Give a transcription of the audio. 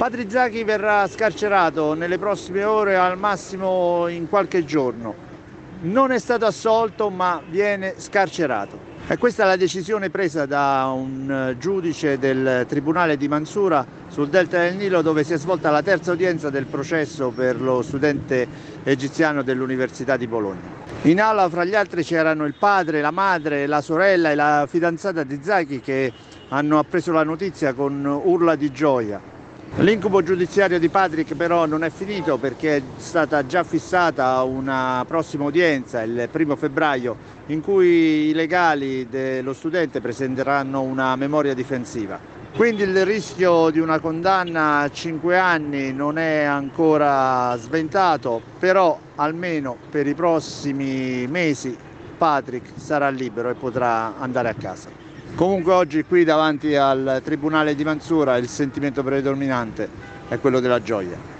Patri Zacchi verrà scarcerato nelle prossime ore, al massimo in qualche giorno. Non è stato assolto ma viene scarcerato. E questa è la decisione presa da un giudice del Tribunale di Mansura sul Delta del Nilo dove si è svolta la terza udienza del processo per lo studente egiziano dell'Università di Bologna. In aula fra gli altri c'erano il padre, la madre, la sorella e la fidanzata di Zacchi che hanno appreso la notizia con urla di gioia. L'incubo giudiziario di Patrick però non è finito perché è stata già fissata una prossima udienza il primo febbraio in cui i legali dello studente presenteranno una memoria difensiva. Quindi il rischio di una condanna a 5 anni non è ancora sventato, però almeno per i prossimi mesi Patrick sarà libero e potrà andare a casa. Comunque oggi qui davanti al Tribunale di Mansura il sentimento predominante è quello della gioia.